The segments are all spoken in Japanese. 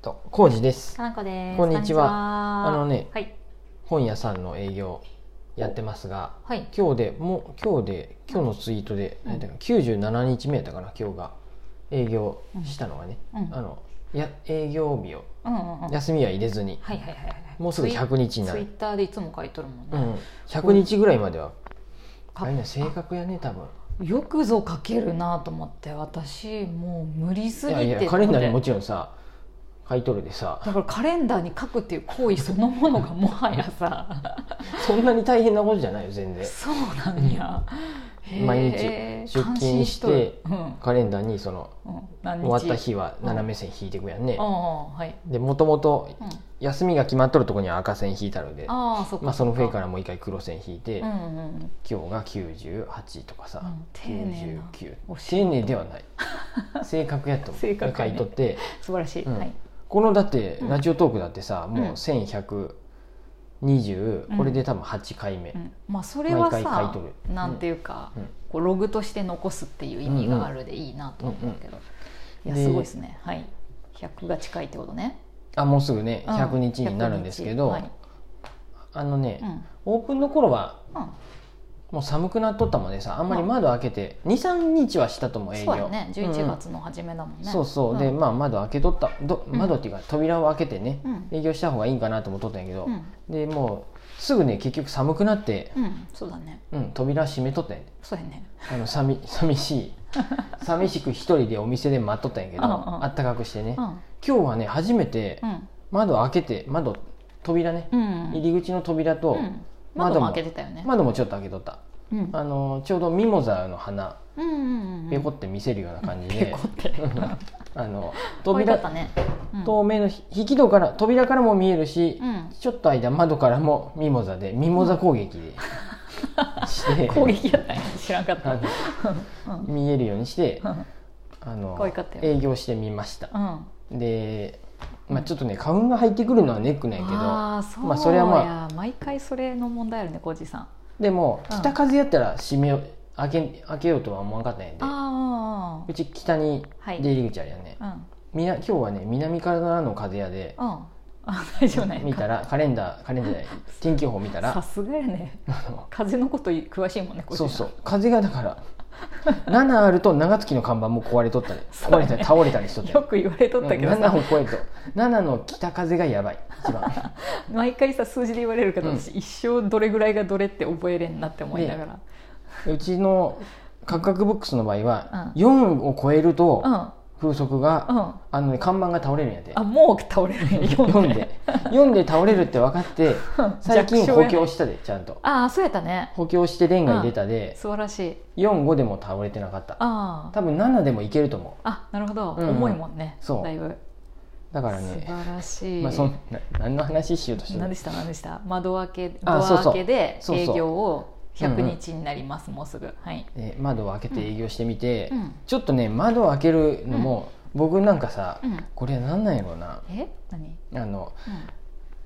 と浩二ですかなこです。こんにちはこんあのねはい。本屋さんの営業やってますがはい。今日でもう今日で今日のツイートで、うん何だか97日目やったかな今日が営業したのがね、うんあのや営業日をうんうんうん。休みは入れずに、はいはいはいはい。もうすぐ100日になるツイッターでいつも書いとるもうんんね。、100日ぐらいまではかあれね正確やね多分よくぞ書けるなと思って、私もう無理すいぎて。やいやカレンダーにももちろんさ書いとるでさ。だからカレンダーに書くっていう行為そのものがもはやさ、そんなに大変なことじゃないよ全然。そうなんや。毎日出勤してカレンダーにその終わった日は斜め線引いていくやんね。でもともとうん。休みが決まっとるとこには赤線引いたので。まあ、その上からもう一回黒線引いて、今日が98とかさ、うん。丁寧な。99お仕事丁寧ではない。正確やと正確やね。書いとって。素晴らしい。うん。はい。このだってうん。ラジオトークだってさ、うん。もう1120、うん。これで多分8回目、うん。まあそれはさなんていうか、うん。こうログとして残すっていう意味があるでいいなと思うけど、うんうんいやすごいですね。はい。100が近いってことね。あもうすぐねうん。100日になるんですけど、100日。はい。あのね、うん。オープンの頃はうんもう寒くなっとったもんでさあ。んまり窓開けて23日はしたと思う営業そうやねうんうん。11月の初めだもんね、そうそう、ん。でまあ窓開けとったどうん。窓っていうか扉を開けてね、うん。営業した方がいいんかなと思っとったんやけど、うん。でもうすぐね結局寒くなって、うんそうだね。うん、扉閉めとったんや。そうやね。あの寂寂しい 寂しく一人でお店で待っとったんやけど、うんうんあったかくしてね、うん。今日はね初めてうん。窓開けて窓扉ね、うん。入り口の扉と、うん窓も開けてたよね、窓もちょっと開けとった。うん。あのちょうどミモザの花うんうんうんうん。ペコって見せるような感じペで、コって。あの扉ね、うん。透明のひ引き戸から扉からも見えるし、うん。ちょっと間窓からもミモザでミモザ攻撃で、し て攻撃やったんや。知らんかった。見えるようにしてうん。あの営業してみました。うん。で、まあ、ちょっとね花粉が入ってくるのはネックなんやけどああそまあそれはま毎回それの問題あるねコージさん。でもうん。北風やったら閉めよう開け開けようとは思わなかったんやで。あうち北にはい。出入り口あるよね、あうん。みな今日はね南からの風やで。うん。あ大丈夫ない見たらカレンダーカレンダー天気予報見たら。さすがやね。風のこと詳しいもんねそうそう。風がだから7あると長月の看板も壊れとったり 壊れたり倒れたりしとったり。よく言われとったけど7をさ。超えると7の北風がやばい一番。毎回さ数字で言われるけど、うん。私一生どれぐらいがどれって覚えれんなって思いながら、うちのカクカクボックスの場合はう4を超えるとうん風速が、うん。あのね、看板が倒れるんやであもう倒れるんや4 4で。4で倒れるって分かって 最近補強したでちゃんと。ああそうやったね。補強してレンガ入れたで。素晴らしい。45でも倒れてなかった。ああ多分7でもいけると思う。あなるほど、うん重いもんね。そう。だいぶ。だから素ね、晴らしい、まあ、そんな何の話しようとしてる何でした？何でした？窓開けドアあそうそう。開けで営業を100うんうん日になります、もうすぐ。はい、で窓を開けて営業してみて、うん。ちょっとね窓を開けるのも、僕なんかさ、うん。これなんなんやろうな。え？何、あのうん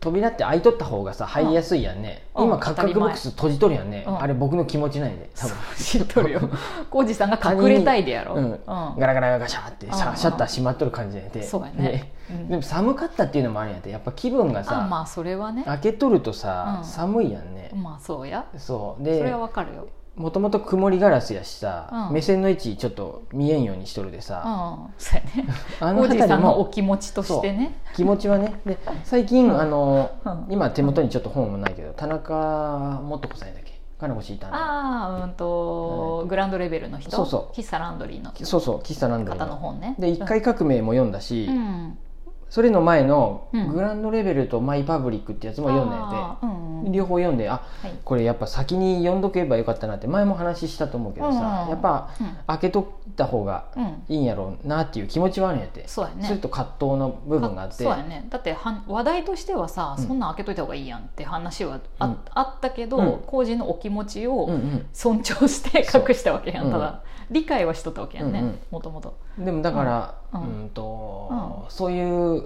扉って開いとった方がさ入りやすいやんね、うん。今カッカクボックス閉じとるやんね、うん。あれ僕の気持ちないで多分。知っとるよ。浩二さんが隠れたいでやろ、うん。うん。ガラガラガシャーってさ、うん。シャッター閉まっとる感じで。そうやね。でも寒かったっていうのもあるんやって。やっぱ気分がさ、あまあそれはね。開けとるとさ、うん。寒いやんね、まあそうや。そう。それではわかるよもともと曇りガラスやしさ、うん。目線の位置ちょっと見えんようにしとるでうん。さ、そうやね。あの浩二さんのお辺りも気持ちとしてね。気持ちはね。で最近、うん。あの、うん。今手元にちょっと本もないけど田中素子さんやだっけ？金越いたの。ああうんとグランドレベルの人？そうそう。喫茶ランドリーの。そうそう喫茶ランドリー方の本ね。で一回革命も読んだし、うんそれの前のうん。グランドレベルとマイパブリックってやつも読んだんやあーうんうんて両方読んであはい。これやっぱ先に読んどけばよかったなって前も話したと思うけどさ、うんやっぱうん。開けとった方がうんいいんやろうなっていう気持ちはあるんやって、そうやね。それと葛藤の部分があって。そうやね。だっては話題としてはさ、うんそんなん。開けといた方がいいやんって話はあ,、うん。あったけど、うん。工事のお気持ちをうん尊重して隠したわけやん、う。んただ理解はしとったわけやんねもともとうん、でもだから、ううん。んとそういう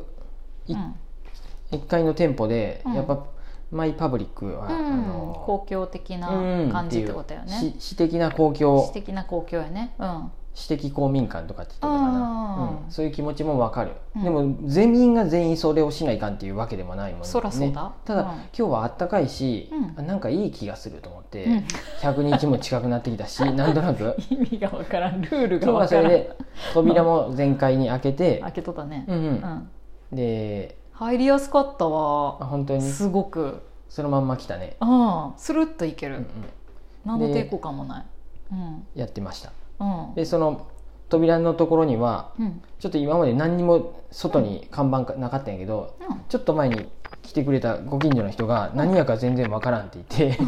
1階の店舗でうん。やっぱマイパブリックは、あうん。の公共的なうん。感じってことよね。いうし私的な公共私的な公共やね。うん。私的公民館とかって言ってたかな、うん。そういう気持ちもわかる、うん。でも全員が全員それをしないかんっていうわけでもないもんね。そらそうだ。ただ、うん。今日はあったかいし、うん。あなんかいい気がすると思って、うん。100日も近くなってきたし なんとなく。意味がわからん。ルール今日はがわからん。それで扉も全開に開けて、開けとったね。うんうん。うんで入りやすかったあわ本当に？すごく。そのまんま来たね、うん。スルッといける。うんうん。何の抵抗感もない。うん。やってました。うん。でその扉のところにはうん。ちょっと今まで何にも外に看板がなかったんやけど、うん。ちょっと前に来てくれたご近所の人が何やか全然わからんって言って。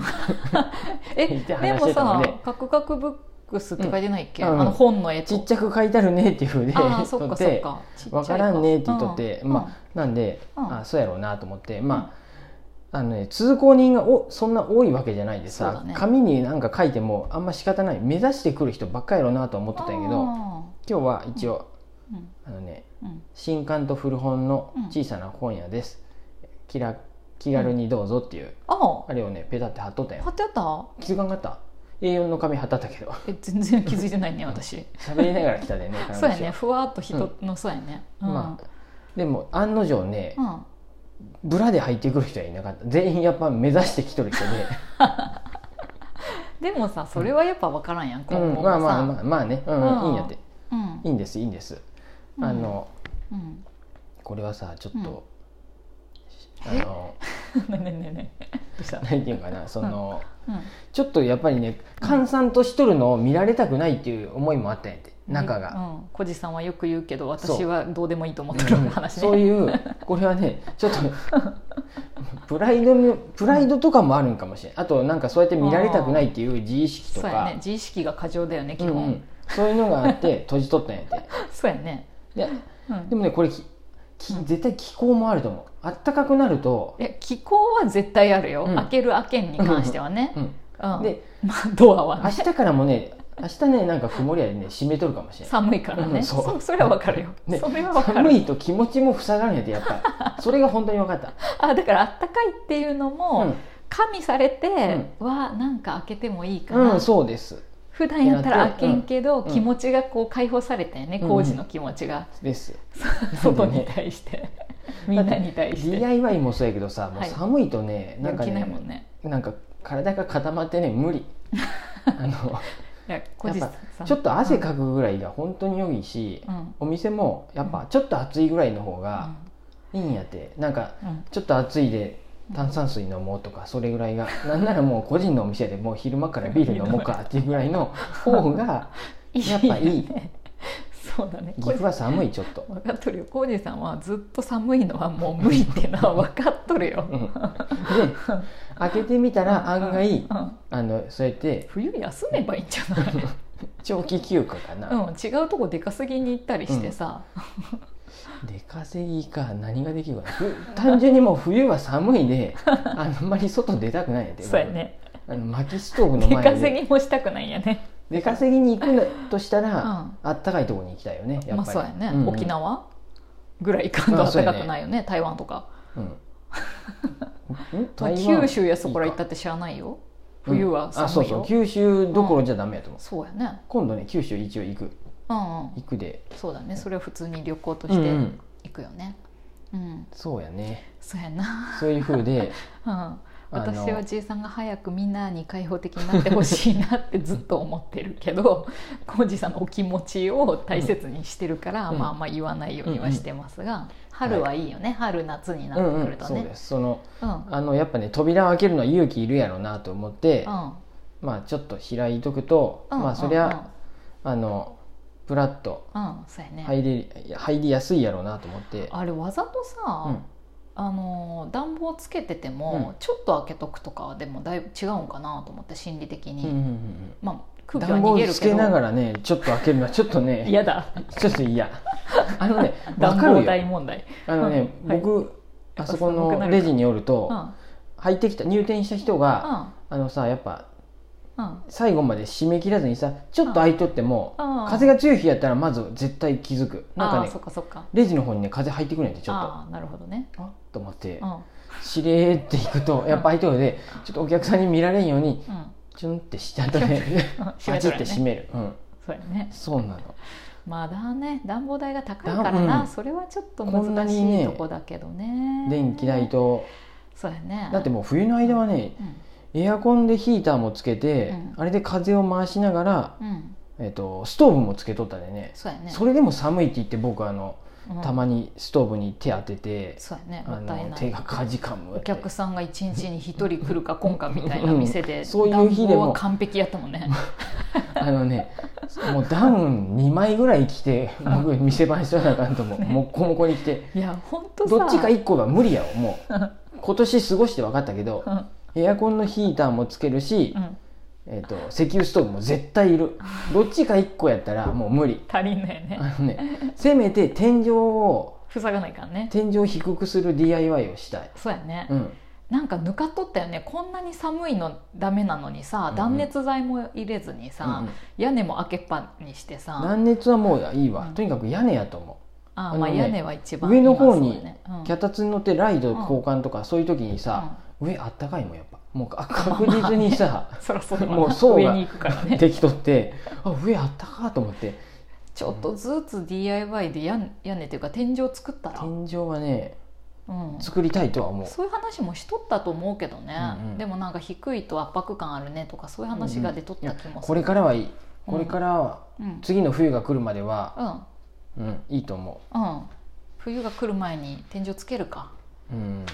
え で。もさで「カクカクブックス」って書いてないっけ、うん。あの本の絵ちっちゃく書いてあるねっていうふうでそっかそってかちっちゃいわからんねって言っとって、うん。まあなんで、うん。あそうやろうなと思ってまあ、あのね通行人がおそんな多いわけじゃないでさ、ね。紙になんか書いてもあんま仕方ない目指してくる人ばっかりやろうなと思ってたんやけどあ今日は一応、ーあのねうん。新刊と古本の小さな本屋です、気ら気軽にどうぞっていう、ああれをねペタって貼っとったんや。貼ってあった？気づかんかった？A4 の紙貼ったけど。え全然気づいてないね私。喋りながら来たでねそうやねふわっと人の、そうやね、うん。まあでも案の定ね、うん。ブラで入ってくる人はいなかった。全員やっぱ目指してきとる人で、でもさそれはやっぱ分からんやん、今うん。後もさ、まあまあまあまあね、うんうんいいんやって。うん。いいんですいいんです、うん。あのうん。これはさちょっと、えあの ねねねねどうした、何ていうかな。その、うん、ちょっとやっぱりね閑散としとるのを見られたくないっていう思いもあったんやって中が、うん、小路さんはよく言うけど私はどうでもいいと思ってるうん。話ね、そういうこれはねちょっと プライドのプライドとかもあるんかもしれないあとなんかそうやって見られたくないっていう自意識とそうやかね。自意識が過剰だよね基本、うん。うんそういうのがあって閉じとったんやって。そうやね、でうん。でもねこれきき絶対気候もあると思う。あったかくなると、いや気候は絶対あるよ、うん。開ける開けんに関してはね、うん、うんでまあ、ドアはね。明日からもね明日ねなんか曇りやでね閉めとるかもしれない寒いからね、うんそう。そそれはわかるよ、ねそれはわか寒るいと気持ちも塞がるんやでやっぱ。りそれが本当に分かった、あだからあったかいっていうのも、うん。加味されて、はなんか開けてもいいかな、うん、そうです普段やったら開けんけど、ん気持ちがこう解放されたよね、うん。工事の気持ちが、です。外に対して。みんなに対して。DIY もそうやけどさもうはい。寒いとね、なんかねもんね。なんか体が固まってね無理。あのちょっと汗かくぐらいが本当に良いし、うん。お店もやっぱちょっと暑いぐらいの方がいいんやって。なんかちょっと暑いで炭酸水飲もうとかそれぐらいが なんならもう個人のお店でもう昼間からビール飲もうかっていうぐらいの方が やっぱいい。ねそうだね。岐阜は寒いちょっと、分かっとるよ。浩二さんはずっと寒いのはもう無理っていうのは分かっとるよ、うん、で開けてみたら案外うん。あのそうやって冬休めばいいんじゃない、長期休暇かな、うん、違うとこ出稼ぎに行ったりしてさ、出稼ぎか何ができるか 単純にもう冬は寒いで あんまり外出たくないんやてそうやね。あの薪ストーブの出前で。稼ぎもしたくないんやね。出稼ぎに行くのとしたら、うん。あったかいところに行きたいよねやっぱり、まあそうやね、んん。沖縄？ぐらい行かんと暖かくないよね台湾とか、うん。九州やそこら行ったって知らないよ。冬はうん。あ寒いよ、そうそう。九州どころじゃダメやと思う、そうやね。今度ね九州一応行くうんうん。行くで。そうだね。それは普通に旅行とうんしてうん行くよね。うん、そうやね。そうやな、そういうふうで。うん、私はじいさんが早くみんなに開放的になってほしいなって ずっと思ってるけど浩二さんのお気持ちを大切にしてるから、うん。まああんま言わないようにはしてますが、春はいいよね、春夏になうんうんってくるとね。そうです。そのうん。うんあのやっぱね扉を開けるのは勇気いるやろうなと思って、まあちょっと開いとくと、うん。まあそりゃ、あのプラッとうんうんそうやね、入り入りやすいやろうなと思って、あれわざとさ、うん。あの暖房つけてても、うん。ちょっと開けとくとかでもだいぶ違うんかなと思って心理的に、うんうんうんまあ空気は暖房逃げるけど。つけながらねちょっと開けるのはちょっとね嫌 だ。ちょっと嫌。あのねわ暖房かるよ。大問題。あのね、うん。はい。僕あそこやっぱ寒くなるかのレジによると、うん。入ってきた入店した人が、あのさやっぱ最後まで締め切らずにさちょっと開いとっても、うん。風が強い日やったらまず絶対気づく。なんかねそっかそっか。レジの方にね風入ってくるんやってちょっと。なるほどね。あっと思って。うん。しれーっていくとやっぱ開いとるでちょっとお客さんに見られんようにうん。チュンってし ちゃんとねうんパチって閉める、うん、そそうやね。そうなの。まだね暖房代が高いからな、うん。それはちょっと難しいとこだけどね。電気代と。そうやね。だってもう冬の間はねエアコンでヒーターもつけて、うん。あれで風を回しながら、えっとストーブもつけとったでね。そうやね。それでも寒いって言って僕あのうん。たまにストーブに手当てて、そうやね。あの手がかじかむお客さんが一日に一人来るか来んかみたいな店で、うんそういう日でも完璧やったもんね。あのねもうダウン2枚ぐらい着て僕店番しとらなあかんと思う、ね。もっこもこに来て。いや本当さ。どっちか1個が無理やわもう。今年過ごして分かったけどうんエアコンのヒーターもつけるし、うん。えー、と石油ストーブも絶対いる。どっちか1個やったらもう無理。足りんのよね。あのねせめて天井を塞がないからね。天井を低くする DIY をしたい、そうやね、うん、なんかぬかっとったよね。こんなに寒いのダメなのにさうん。断熱材も入れずにさ、うんうん。屋根も開けっぱにしてさ。断熱はもういいわ、うんとにかく屋根やと思ああのねまあ屋根は一番上の方に脚立に乗ってライト交換とかそういう時にさ、上あったかいもんやっぱ。もうあ確実にさ そらそうもう層が上に行くからね。できとってあ上あったかと思って。ちょっとずつ DIY で屋屋根っていうか天井作ったら、天井はねうん、作りたいとは思う。そういう話もしとったと思うけどね、うんうん。でもなんか低いと圧迫感あるねとかそういう話が出とった気もする、これからはいい。うんこれからは、うん。次の冬が来るまでは、うん、いいと思う。んうん。冬が来る前に天井つけるか。う、うん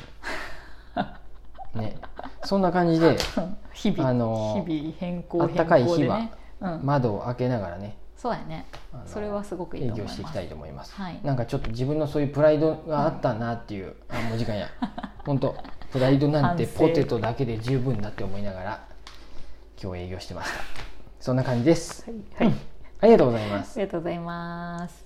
ね、そんな感じで 日々、あのー日々変更あったかい日は窓を開けながらねそうやね。それはすごくいい営と思います。業していきたいと思います、はい。なんかちょっと自分のそういうプライドがあったなっていう、あもう時間や。本当プライドなんてポテトだけで十分だって思いながら今日営業してました。そんな感じです、はい、はい、ありがとうございます。ありがとうございます